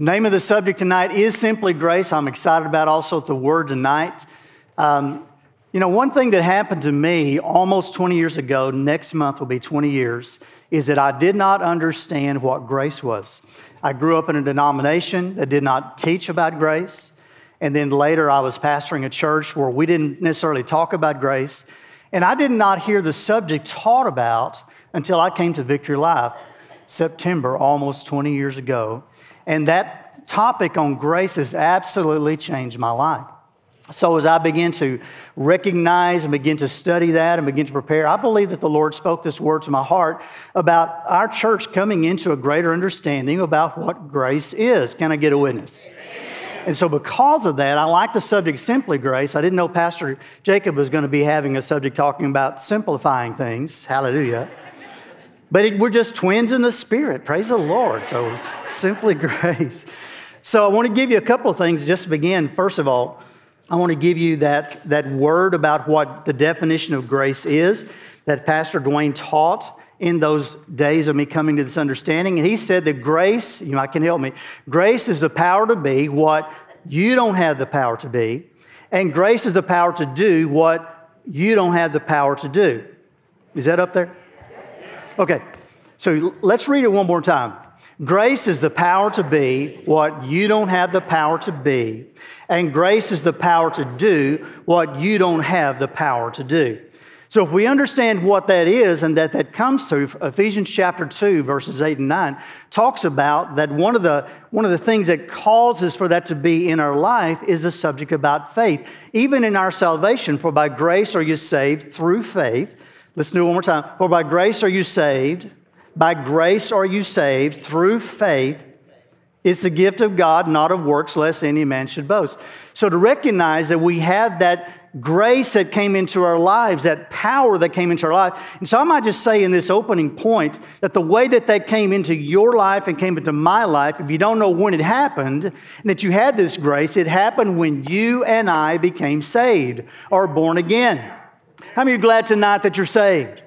Name of the subject tonight is simply grace. I'm excited about also the word tonight. Um, you know, one thing that happened to me almost 20 years ago, next month will be 20 years, is that I did not understand what grace was. I grew up in a denomination that did not teach about grace. And then later, I was pastoring a church where we didn't necessarily talk about grace. And I did not hear the subject taught about until I came to Victory Life, September, almost 20 years ago. And that topic on grace has absolutely changed my life. So, as I begin to recognize and begin to study that and begin to prepare, I believe that the Lord spoke this word to my heart about our church coming into a greater understanding about what grace is. Can I get a witness? And so, because of that, I like the subject simply grace. I didn't know Pastor Jacob was going to be having a subject talking about simplifying things. Hallelujah. But it, we're just twins in the spirit. Praise the Lord. So, simply grace. So, I want to give you a couple of things just to begin. First of all, I want to give you that, that word about what the definition of grace is that Pastor Duane taught in those days of me coming to this understanding. And he said that grace, you know, I can help me, grace is the power to be what you don't have the power to be, and grace is the power to do what you don't have the power to do. Is that up there? Okay, so let's read it one more time. Grace is the power to be what you don't have the power to be, and grace is the power to do what you don't have the power to do. So, if we understand what that is and that that comes through, Ephesians chapter 2, verses 8 and 9, talks about that one of, the, one of the things that causes for that to be in our life is the subject about faith. Even in our salvation, for by grace are you saved through faith. Let's do it one more time. For by grace are you saved, by grace are you saved through faith. It's the gift of God, not of works, lest any man should boast. So, to recognize that we have that grace that came into our lives, that power that came into our life. And so I might just say in this opening point that the way that that came into your life and came into my life, if you don't know when it happened, and that you had this grace, it happened when you and I became saved or born again. How many are glad tonight that you're saved?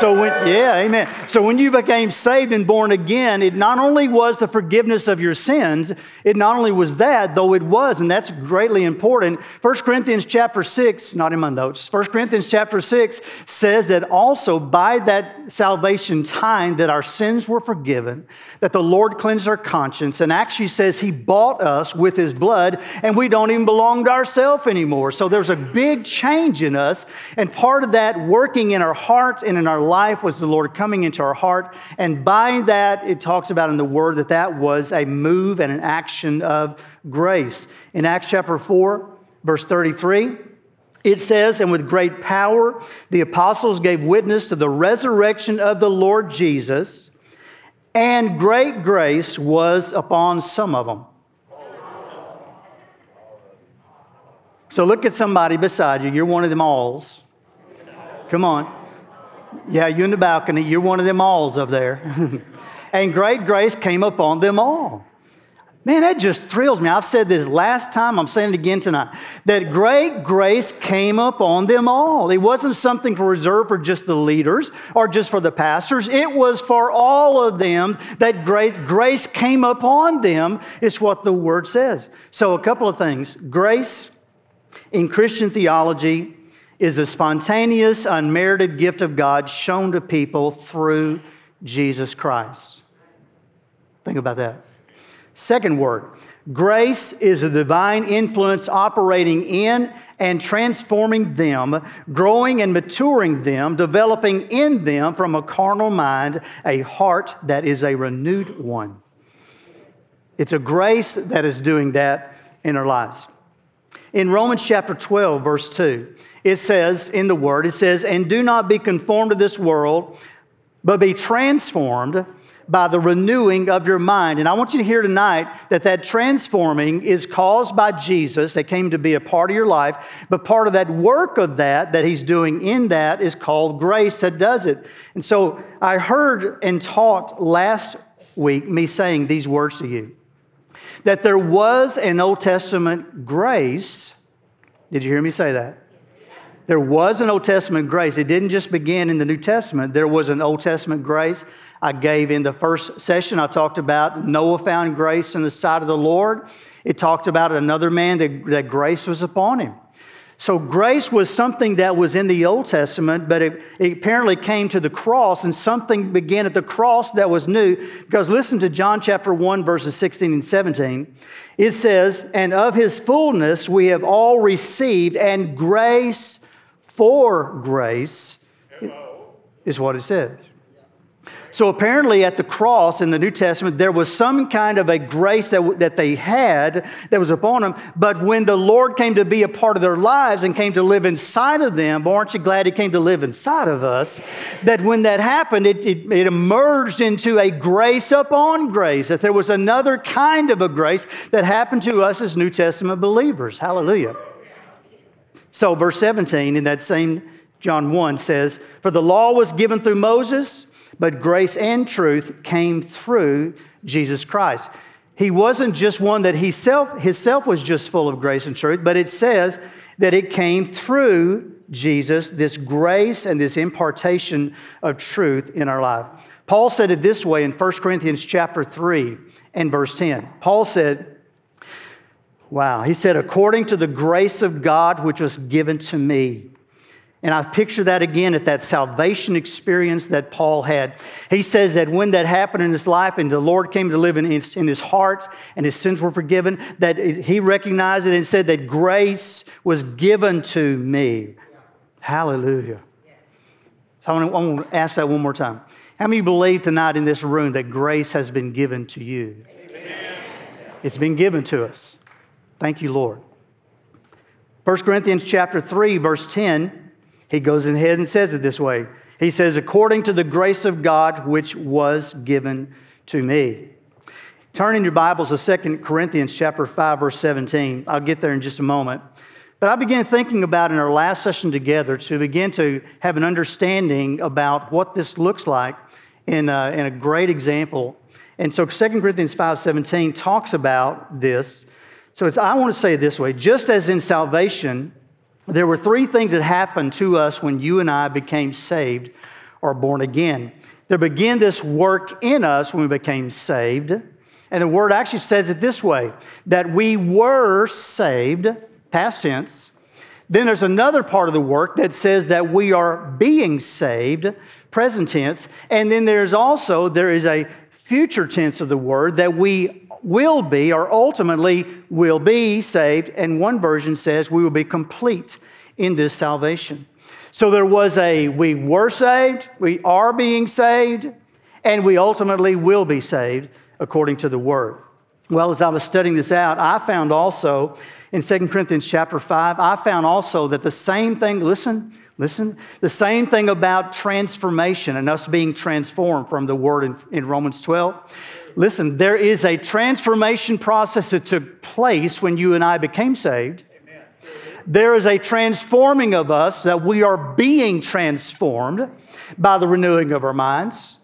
So when, yeah, amen. So when you became saved and born again, it not only was the forgiveness of your sins, it not only was that, though it was, and that's greatly important. 1 Corinthians chapter 6, not in my notes, 1 Corinthians chapter 6 says that also by that salvation time that our sins were forgiven, that the Lord cleansed our conscience, and actually says he bought us with his blood, and we don't even belong to ourselves anymore. So there's a big change in us, and part of that working in our heart and in our life was the Lord coming into our heart. And by that, it talks about in the word that that was a move and an action of grace. In Acts chapter 4, verse 33, it says, And with great power, the apostles gave witness to the resurrection of the Lord Jesus, and great grace was upon some of them. So look at somebody beside you. You're one of them alls. Come on. Yeah, you in the balcony. You're one of them alls up there. and great grace came upon them all. Man, that just thrills me. I've said this last time, I'm saying it again tonight. That great grace came upon them all. It wasn't something reserved for just the leaders or just for the pastors. It was for all of them that great grace came upon them, is what the word says. So, a couple of things. Grace in Christian theology is the spontaneous, unmerited gift of God shown to people through Jesus Christ. Think about that. Second word grace is a divine influence operating in and transforming them, growing and maturing them, developing in them from a carnal mind a heart that is a renewed one. It's a grace that is doing that in our lives. In Romans chapter 12, verse 2, it says in the word, it says, and do not be conformed to this world, but be transformed by the renewing of your mind. And I want you to hear tonight that that transforming is caused by Jesus that came to be a part of your life, but part of that work of that that he's doing in that is called grace that does it. And so I heard and taught last week me saying these words to you that there was an Old Testament grace. Did you hear me say that? There was an Old Testament grace. It didn't just begin in the New Testament, there was an Old Testament grace. I gave in the first session, I talked about Noah found grace in the sight of the Lord. It talked about another man that, that grace was upon him. So grace was something that was in the Old Testament, but it, it, apparently came to the cross, and something began at the cross that was new. Because listen to John chapter 1, verses 16 and 17. It says, And of his fullness we have all received, and grace for grace is what it says. So apparently, at the cross in the New Testament, there was some kind of a grace that, that they had that was upon them. But when the Lord came to be a part of their lives and came to live inside of them, aren't you glad He came to live inside of us? That when that happened, it, it, it emerged into a grace upon grace, that there was another kind of a grace that happened to us as New Testament believers. Hallelujah. So, verse 17 in that same John 1 says, For the law was given through Moses but grace and truth came through Jesus Christ. He wasn't just one that he self, himself was just full of grace and truth, but it says that it came through Jesus, this grace and this impartation of truth in our life. Paul said it this way in 1 Corinthians chapter 3 and verse 10. Paul said, Wow, he said, according to the grace of God which was given to me. And I picture that again at that salvation experience that Paul had. He says that when that happened in his life and the Lord came to live in his, in his heart and his sins were forgiven, that he recognized it and said that grace was given to me. Hallelujah. So I want, to, I want to ask that one more time. How many believe tonight in this room that grace has been given to you? Amen. It's been given to us. Thank you, Lord. 1 Corinthians chapter 3, verse 10 he goes ahead and says it this way. He says, according to the grace of God which was given to me. Turn in your Bibles to 2 Corinthians chapter 5, verse 17. I'll get there in just a moment. But I began thinking about in our last session together to begin to have an understanding about what this looks like in a, in a great example. And so 2 Corinthians 5:17 talks about this. So I want to say it this way: just as in salvation, there were three things that happened to us when you and I became saved or born again. There began this work in us when we became saved. And the word actually says it this way that we were saved, past tense. Then there's another part of the work that says that we are being saved, present tense. And then there's also, there is a future tense of the word that we will be or ultimately will be saved. And one version says we will be complete in this salvation. So there was a we were saved, we are being saved, and we ultimately will be saved according to the word. Well, as I was studying this out, I found also in 2 Corinthians chapter 5, I found also that the same thing, listen, listen, the same thing about transformation and us being transformed from the word in, in Romans 12 listen, there is a transformation process that took place when you and I became saved. There is a transforming of us that we are being transformed by the renewing of our minds.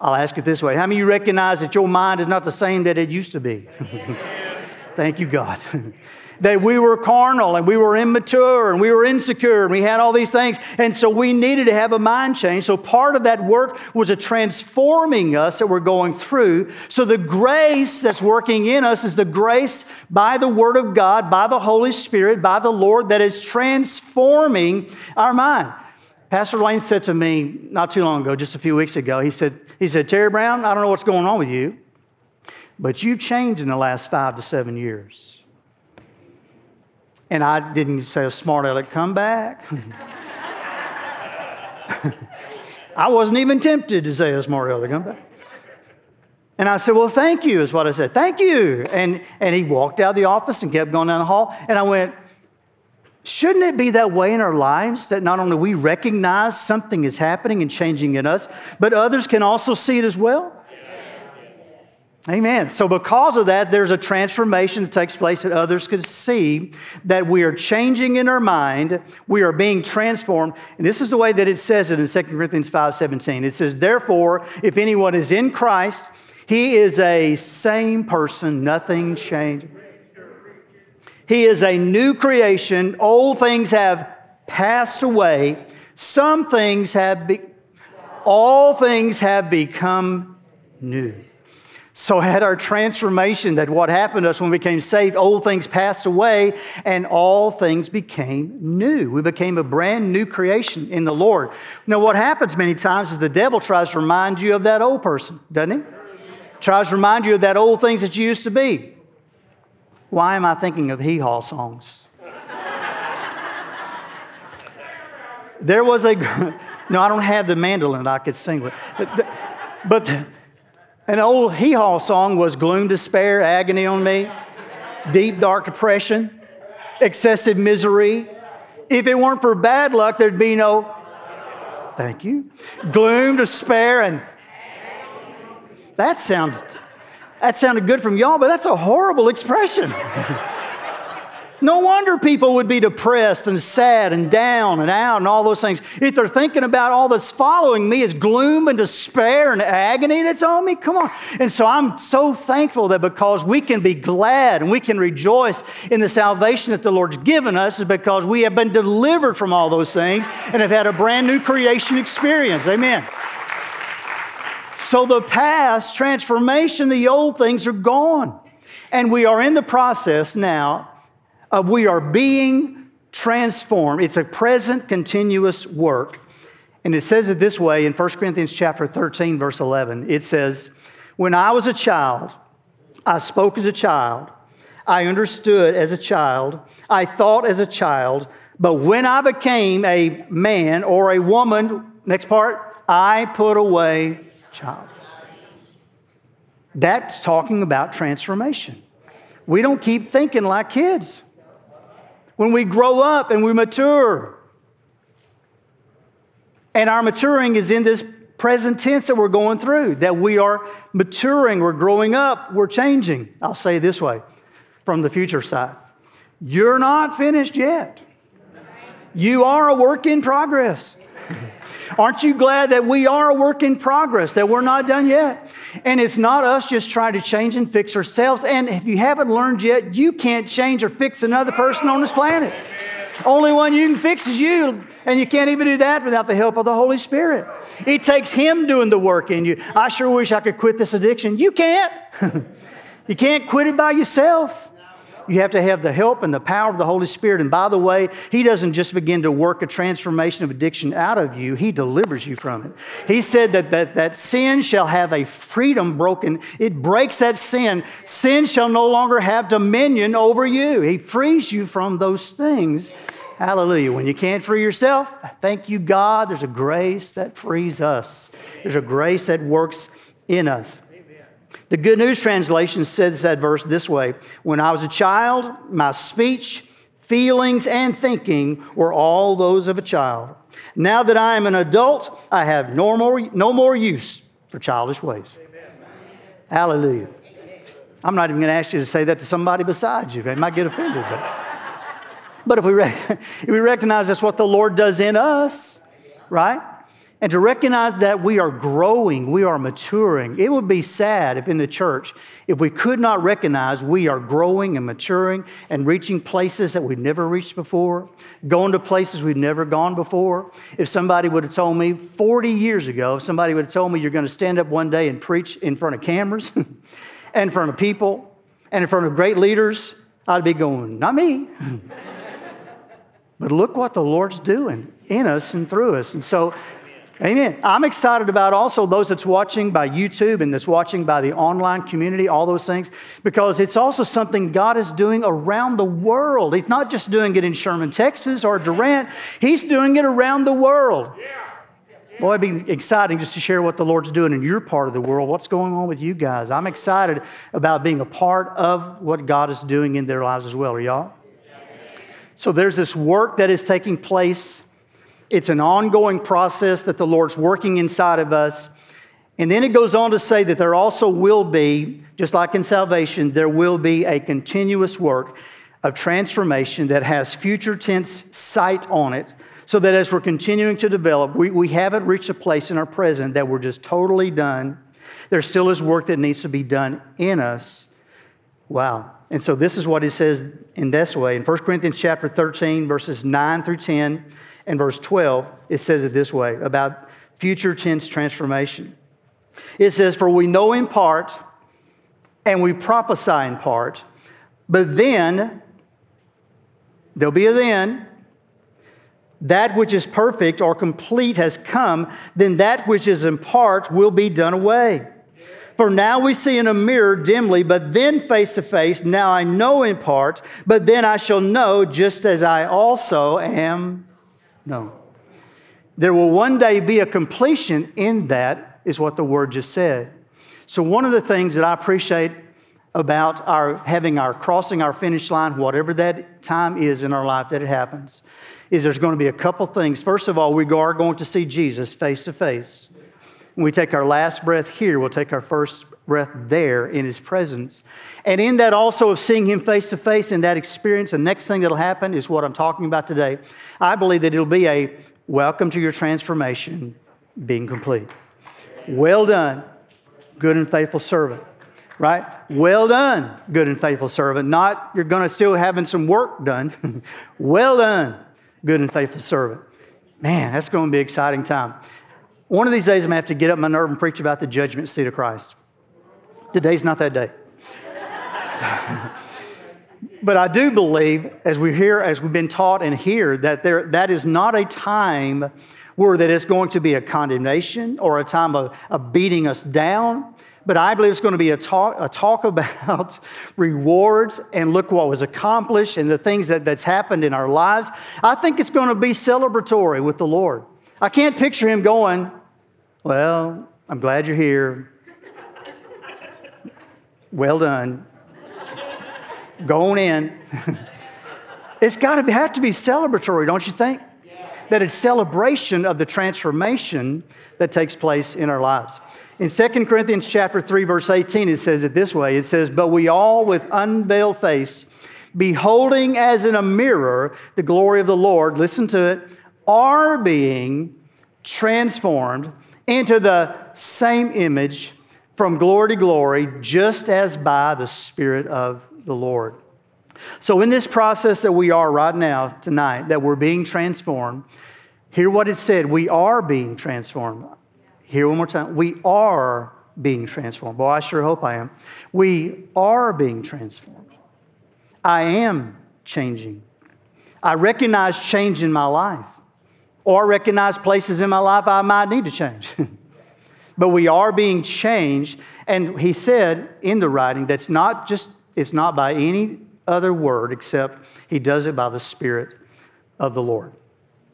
I'll ask it this way How many of you recognize that your mind is not the same that it used to be? Thank you, God. that we were carnal and we were immature and we were insecure and we had all these things. And so we needed to have a mind change. So part of that work was a transforming us that we're going through. So the grace that's working in us is the grace by the Word of God, by the Holy Spirit, by the Lord that is transforming our mind. Pastor Lane said to me not too long ago, just a few weeks ago, he said, he said, Terry Brown, I don't know what's going on with you, but you've changed in the last five to seven years. And I didn't say a smart aleck, come back. I wasn't even tempted to say a smart aleck, come back. And I said, Well, thank you, is what I said. Thank you. And, and he walked out of the office and kept going down the hall. And I went, Shouldn't it be that way in our lives that not only we recognize something is happening and changing in us, but others can also see it as well? Amen. So, because of that, there's a transformation that takes place that others can see that we are changing in our mind, we are being transformed. And this is the way that it says it in 2 Corinthians 5 17. It says, Therefore, if anyone is in Christ, he is a same person, nothing changed. He is a new creation. Old things have passed away. Some things have be, all things have become new. So, at our transformation, that what happened to us when we became saved, old things passed away and all things became new. We became a brand new creation in the Lord. Now, what happens many times is the devil tries to remind you of that old person, doesn't he? Tries to remind you of that old things that you used to be. Why am I thinking of hee haw songs? there was a, no, I don't have the mandolin I could sing with. But, an old hee haw song was gloom, despair, agony on me, deep, dark depression, excessive misery. If it weren't for bad luck, there'd be no, thank you, gloom, despair, and that sounds, that sounded good from y'all, but that's a horrible expression. No wonder people would be depressed and sad and down and out and all those things. If they're thinking about all that's following me is gloom and despair and agony that's on me, come on. And so I'm so thankful that because we can be glad and we can rejoice in the salvation that the Lord's given us is because we have been delivered from all those things and have had a brand new creation experience. Amen. So the past transformation, the old things are gone. And we are in the process now of we are being transformed. It's a present continuous work. And it says it this way in 1 Corinthians chapter 13 verse 11. It says, "When I was a child, I spoke as a child, I understood as a child, I thought as a child, but when I became a man or a woman, next part, I put away child." That's talking about transformation. We don't keep thinking like kids when we grow up and we mature. And our maturing is in this present tense that we're going through, that we are maturing, we're growing up, we're changing. I'll say this way from the future side you're not finished yet. You are a work in progress. Aren't you glad that we are a work in progress, that we're not done yet? And it's not us just trying to change and fix ourselves. And if you haven't learned yet, you can't change or fix another person on this planet. Only one you can fix is you. And you can't even do that without the help of the Holy Spirit. It takes Him doing the work in you. I sure wish I could quit this addiction. You can't. you can't quit it by yourself. You have to have the help and the power of the Holy Spirit. And by the way, He doesn't just begin to work a transformation of addiction out of you, He delivers you from it. He said that, that, that sin shall have a freedom broken. It breaks that sin. Sin shall no longer have dominion over you. He frees you from those things. Hallelujah. When you can't free yourself, thank you, God. There's a grace that frees us, there's a grace that works in us. The Good News Translation says that verse this way When I was a child, my speech, feelings, and thinking were all those of a child. Now that I am an adult, I have no more, no more use for childish ways. Amen. Hallelujah. I'm not even going to ask you to say that to somebody besides you. They might get offended. But, but if, we if we recognize that's what the Lord does in us, right? And to recognize that we are growing, we are maturing. It would be sad if in the church, if we could not recognize we are growing and maturing and reaching places that we've never reached before, going to places we've never gone before. If somebody would have told me 40 years ago, if somebody would have told me you're going to stand up one day and preach in front of cameras, and in front of people, and in front of great leaders, I'd be going, not me. but look what the Lord's doing in us and through us. And so Amen. I'm excited about also those that's watching by YouTube and that's watching by the online community, all those things, because it's also something God is doing around the world. He's not just doing it in Sherman, Texas or Durant, He's doing it around the world. Boy, it'd be exciting just to share what the Lord's doing in your part of the world. What's going on with you guys? I'm excited about being a part of what God is doing in their lives as well. Are y'all? So there's this work that is taking place it's an ongoing process that the Lord's working inside of us. And then it goes on to say that there also will be, just like in salvation, there will be a continuous work of transformation that has future tense sight on it, so that as we're continuing to develop, we, we haven't reached a place in our present that we're just totally done. There still is work that needs to be done in us Wow. And so this is what he says in this way. In 1 Corinthians chapter 13, verses 9 through 10 and verse 12, it says it this way about future tense transformation. It says, For we know in part and we prophesy in part, but then, there'll be a then, that which is perfect or complete has come, then that which is in part will be done away. For now we see in a mirror dimly, but then face to face. Now I know in part, but then I shall know just as I also am known. There will one day be a completion in that, is what the word just said. So, one of the things that I appreciate about our having our crossing our finish line, whatever that time is in our life that it happens, is there's going to be a couple things. First of all, we are going to see Jesus face to face. When we take our last breath here, we'll take our first breath there in his presence. And in that also of seeing him face to face in that experience, the next thing that'll happen is what I'm talking about today. I believe that it'll be a welcome to your transformation being complete. Well done, good and faithful servant. Right? Well done, good and faithful servant. Not you're going to still having some work done. well done, good and faithful servant. Man, that's going to be an exciting time. One of these days, I'm going to have to get up my nerve and preach about the judgment seat of Christ. Today's not that day. but I do believe, as we hear, as we've been taught and hear, that there, that is not a time where that it's going to be a condemnation or a time of, of beating us down. But I believe it's going to be a talk, a talk about rewards and look what was accomplished and the things that, that's happened in our lives. I think it's going to be celebratory with the Lord. I can't picture him going, well, I'm glad you're here. well done. Go on in. it's got to have to be celebratory, don't you think? That it's celebration of the transformation that takes place in our lives. In 2 Corinthians chapter 3 verse 18 it says it this way. It says, "But we all with unveiled face beholding as in a mirror the glory of the Lord, listen to it, are being transformed into the same image from glory to glory, just as by the Spirit of the Lord. So, in this process that we are right now, tonight, that we're being transformed, hear what it said. We are being transformed. Hear one more time. We are being transformed. Boy, I sure hope I am. We are being transformed. I am changing. I recognize change in my life, or recognize places in my life I might need to change. but we are being changed. And he said in the writing that's not just, it's not by any other word except he does it by the Spirit of the Lord.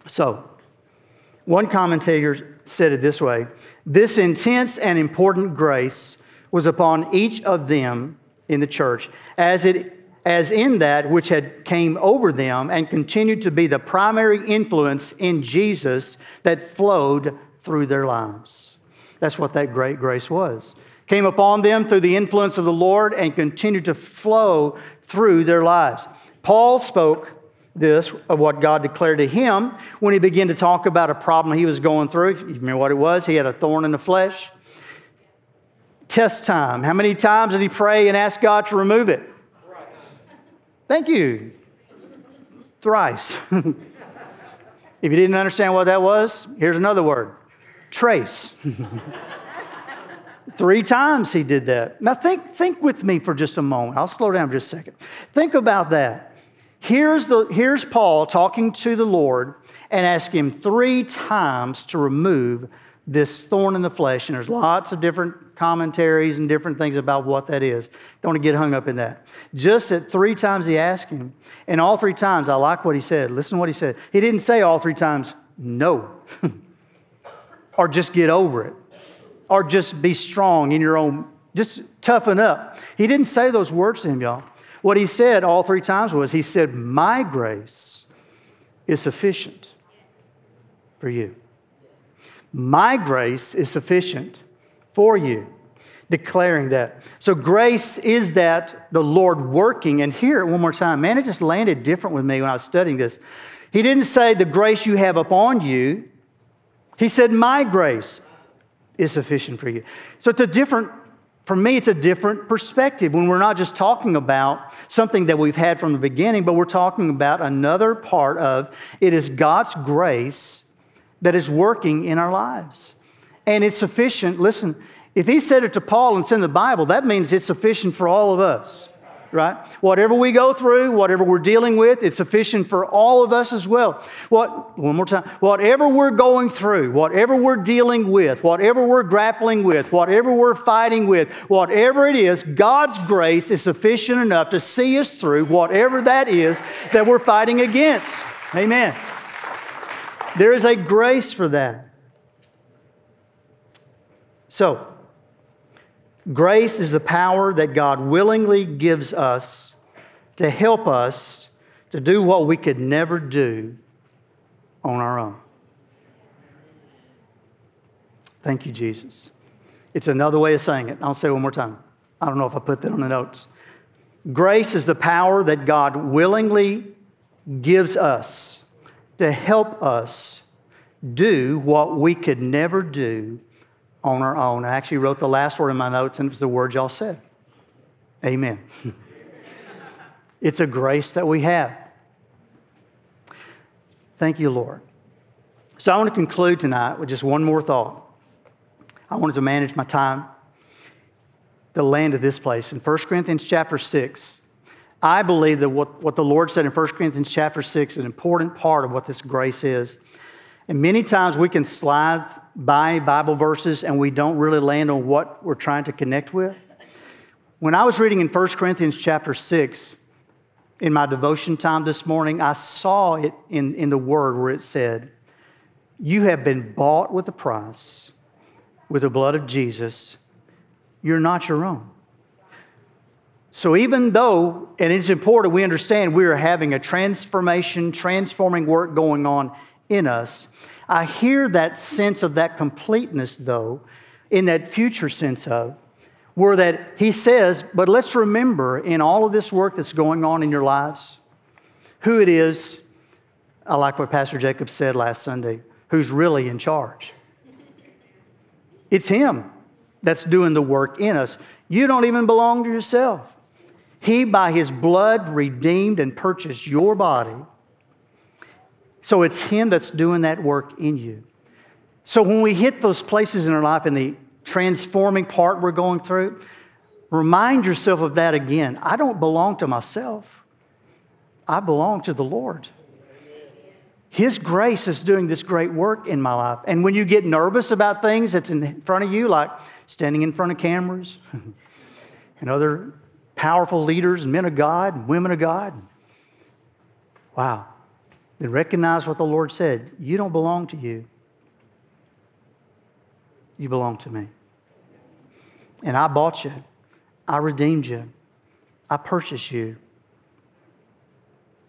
So, one commentator said it this way This intense and important grace was upon each of them in the church, as, it, as in that which had came over them and continued to be the primary influence in Jesus that flowed through their lives. That's what that great grace was. Came upon them through the influence of the Lord and continued to flow through their lives. Paul spoke this of what God declared to him when he began to talk about a problem he was going through. You remember what it was? He had a thorn in the flesh. Test time. How many times did he pray and ask God to remove it? Thank you. Thrice. if you didn't understand what that was, here's another word trace. Three times he did that. Now, think, think with me for just a moment. I'll slow down for just a second. Think about that. Here's, the, here's Paul talking to the Lord and asking him three times to remove this thorn in the flesh. And there's lots of different commentaries and different things about what that is. Don't want to get hung up in that. Just that three times he asked him, and all three times, I like what he said. Listen to what he said. He didn't say all three times, no. or just get over it, or just be strong in your own, just toughen up. He didn't say those words to him, y'all. What he said all three times was, He said, My grace is sufficient for you. My grace is sufficient for you. Declaring that. So, grace is that the Lord working. And hear it one more time. Man, it just landed different with me when I was studying this. He didn't say the grace you have upon you, he said, My grace is sufficient for you. So it's a different for me, it's a different perspective when we're not just talking about something that we've had from the beginning, but we're talking about another part of it is God's grace that is working in our lives. And it's sufficient. Listen, if he said it to Paul and it's in the Bible, that means it's sufficient for all of us right? Whatever we go through, whatever we're dealing with, it's sufficient for all of us as well. What, one more time, whatever we're going through, whatever we're dealing with, whatever we're grappling with, whatever we're fighting with, whatever it is, God's grace is sufficient enough to see us through whatever that is that we're fighting against. Amen. There is a grace for that. So, Grace is the power that God willingly gives us to help us to do what we could never do on our own. Thank you, Jesus. It's another way of saying it. I'll say it one more time. I don't know if I put that on the notes. Grace is the power that God willingly gives us to help us do what we could never do on our own. I actually wrote the last word in my notes, and it was the word y'all said. Amen. it's a grace that we have. Thank you, Lord. So I want to conclude tonight with just one more thought. I wanted to manage my time, the land of this place. In 1 Corinthians chapter 6, I believe that what, what the Lord said in 1 Corinthians chapter 6 is an important part of what this grace is. And many times we can slide by Bible verses and we don't really land on what we're trying to connect with. When I was reading in 1 Corinthians chapter 6, in my devotion time this morning, I saw it in, in the word where it said, You have been bought with a price, with the blood of Jesus. You're not your own. So, even though, and it's important we understand we are having a transformation, transforming work going on in us, I hear that sense of that completeness, though, in that future sense of, where that he says, but let's remember in all of this work that's going on in your lives, who it is, I like what Pastor Jacob said last Sunday, who's really in charge. It's him that's doing the work in us. You don't even belong to yourself. He, by his blood, redeemed and purchased your body so it's Him that's doing that work in you. So when we hit those places in our life in the transforming part we're going through, remind yourself of that again. I don't belong to myself, I belong to the Lord. His grace is doing this great work in my life. And when you get nervous about things that's in front of you, like standing in front of cameras and other powerful leaders and men of God and women of God, wow, then recognize what the Lord said. You don't belong to you, you belong to me. And I bought you, I redeemed you, I purchased you.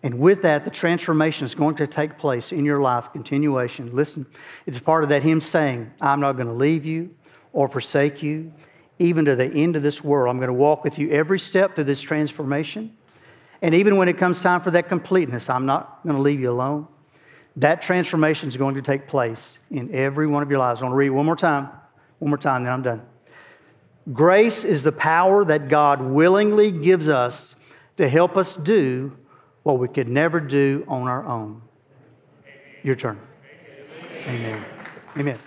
And with that, the transformation is going to take place in your life, continuation. Listen, it's part of that Him saying, I'm not going to leave you or forsake you, even to the end of this world. I'm going to walk with you every step through this transformation. And even when it comes time for that completeness, I'm not going to leave you alone. That transformation is going to take place in every one of your lives. I want to read one more time. One more time, then I'm done. Grace is the power that God willingly gives us to help us do what we could never do on our own. Your turn. Amen. Amen.